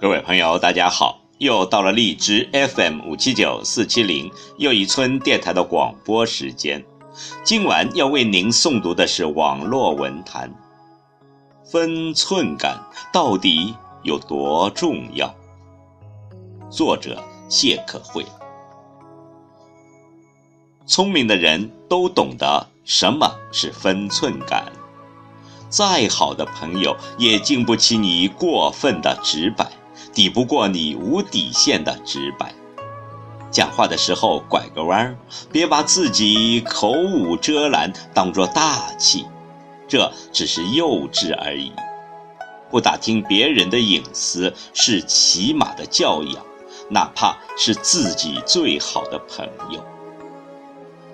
各位朋友，大家好！又到了荔枝 FM 五七九四七零又一村电台的广播时间。今晚要为您诵读的是网络文坛。分寸感到底有多重要？作者谢可慧。聪明的人都懂得什么是分寸感。再好的朋友也经不起你过分的直白。抵不过你无底线的直白，讲话的时候拐个弯儿，别把自己口无遮拦当作大气，这只是幼稚而已。不打听别人的隐私是起码的教养，哪怕是自己最好的朋友。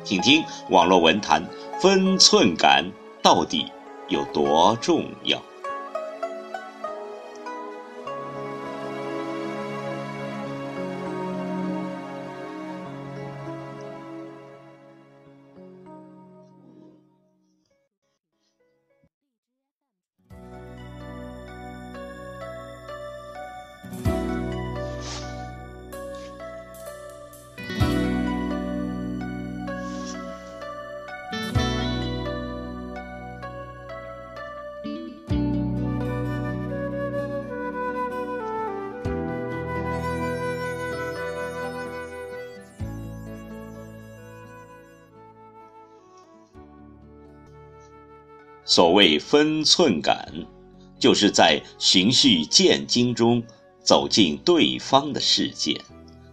听听网络文坛，分寸感到底有多重要？所谓分寸感，就是在循序渐进中走进对方的世界，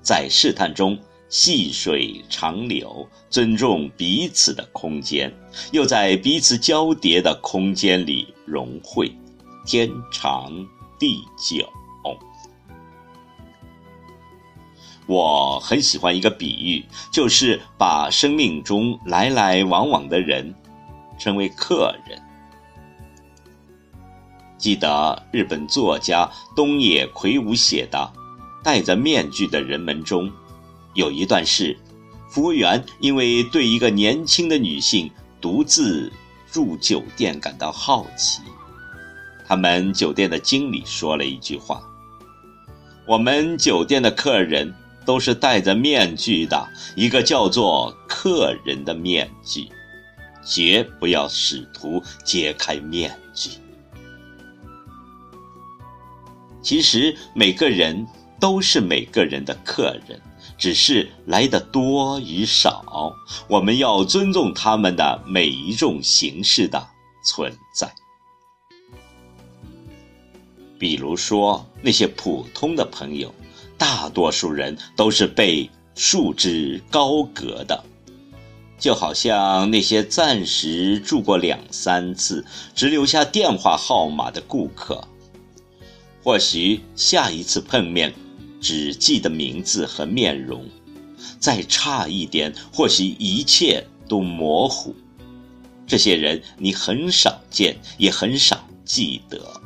在试探中细水长流，尊重彼此的空间，又在彼此交叠的空间里融汇，天长地久。我很喜欢一个比喻，就是把生命中来来往往的人。成为客人。记得日本作家东野奎吾写的《戴着面具的人们》中，有一段是：服务员因为对一个年轻的女性独自住酒店感到好奇，他们酒店的经理说了一句话：“我们酒店的客人都是戴着面具的，一个叫做客人的面具。”绝不要试图揭开面具。其实每个人都是每个人的客人，只是来的多与少。我们要尊重他们的每一种形式的存在。比如说那些普通的朋友，大多数人都是被束之高阁的。就好像那些暂时住过两三次、只留下电话号码的顾客，或许下一次碰面只记得名字和面容，再差一点，或许一切都模糊。这些人你很少见，也很少记得。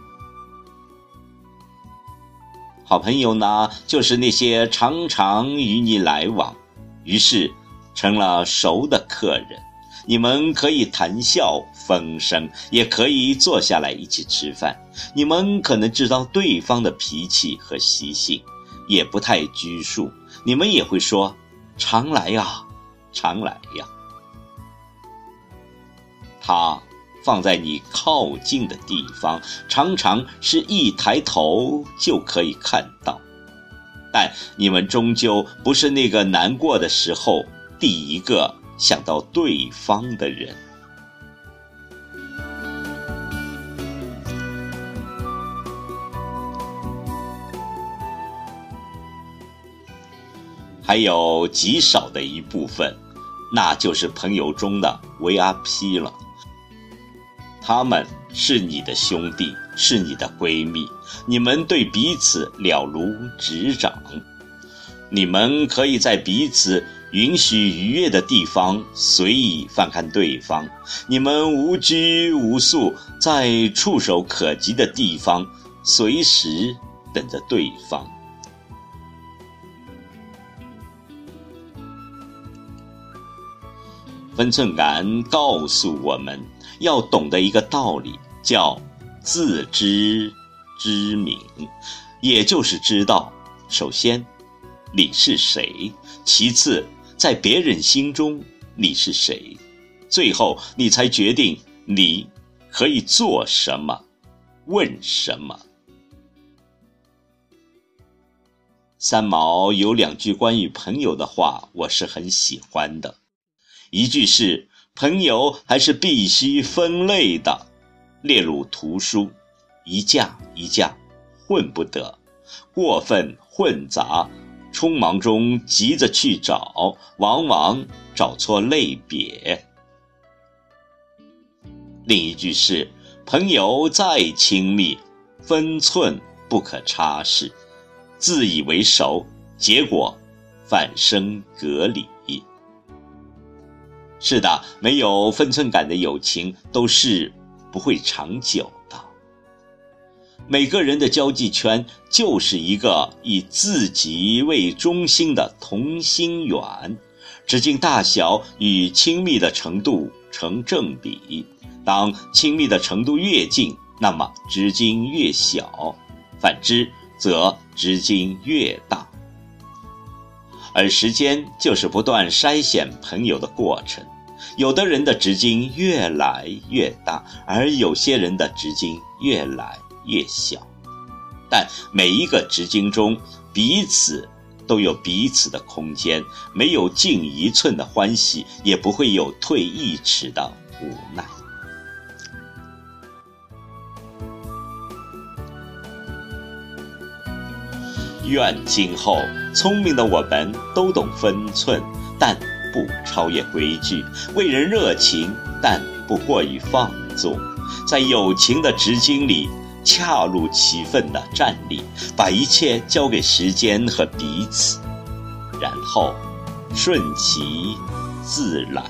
好朋友呢，就是那些常常与你来往，于是。成了熟的客人，你们可以谈笑风生，也可以坐下来一起吃饭。你们可能知道对方的脾气和习性，也不太拘束。你们也会说：“常来呀，常来呀。”他放在你靠近的地方，常常是一抬头就可以看到，但你们终究不是那个难过的时候。第一个想到对方的人，还有极少的一部分，那就是朋友中的 VIP 了。他们是你的兄弟，是你的闺蜜，你们对彼此了如指掌，你们可以在彼此。允许愉悦的地方随意翻看对方，你们无拘无束，在触手可及的地方随时等着对方。分寸感告诉我们要懂得一个道理，叫自知之明。也就是知道，首先你是谁，其次在别人心中你是谁，最后你才决定你可以做什么，问什么。三毛有两句关于朋友的话，我是很喜欢的。一句是“朋友还是必须分类的，列入图书，一架一架，混不得，过分混杂，匆忙中急着去找，往往找错类别。”另一句是“朋友再亲密，分寸不可差失。”自以为熟，结果反生隔离。是的，没有分寸感的友情都是不会长久。每个人的交际圈就是一个以自己为中心的同心圆，直径大小与亲密的程度成正比。当亲密的程度越近，那么直径越小；反之。则直径越大，而时间就是不断筛选朋友的过程。有的人的直径越来越大，而有些人的直径越来越小。但每一个直径中，彼此都有彼此的空间。没有进一寸的欢喜，也不会有退一尺的无奈。愿今后聪明的我们都懂分寸，但不超越规矩；为人热情，但不过于放纵。在友情的直径里，恰如其分的站立，把一切交给时间和彼此，然后顺其自然。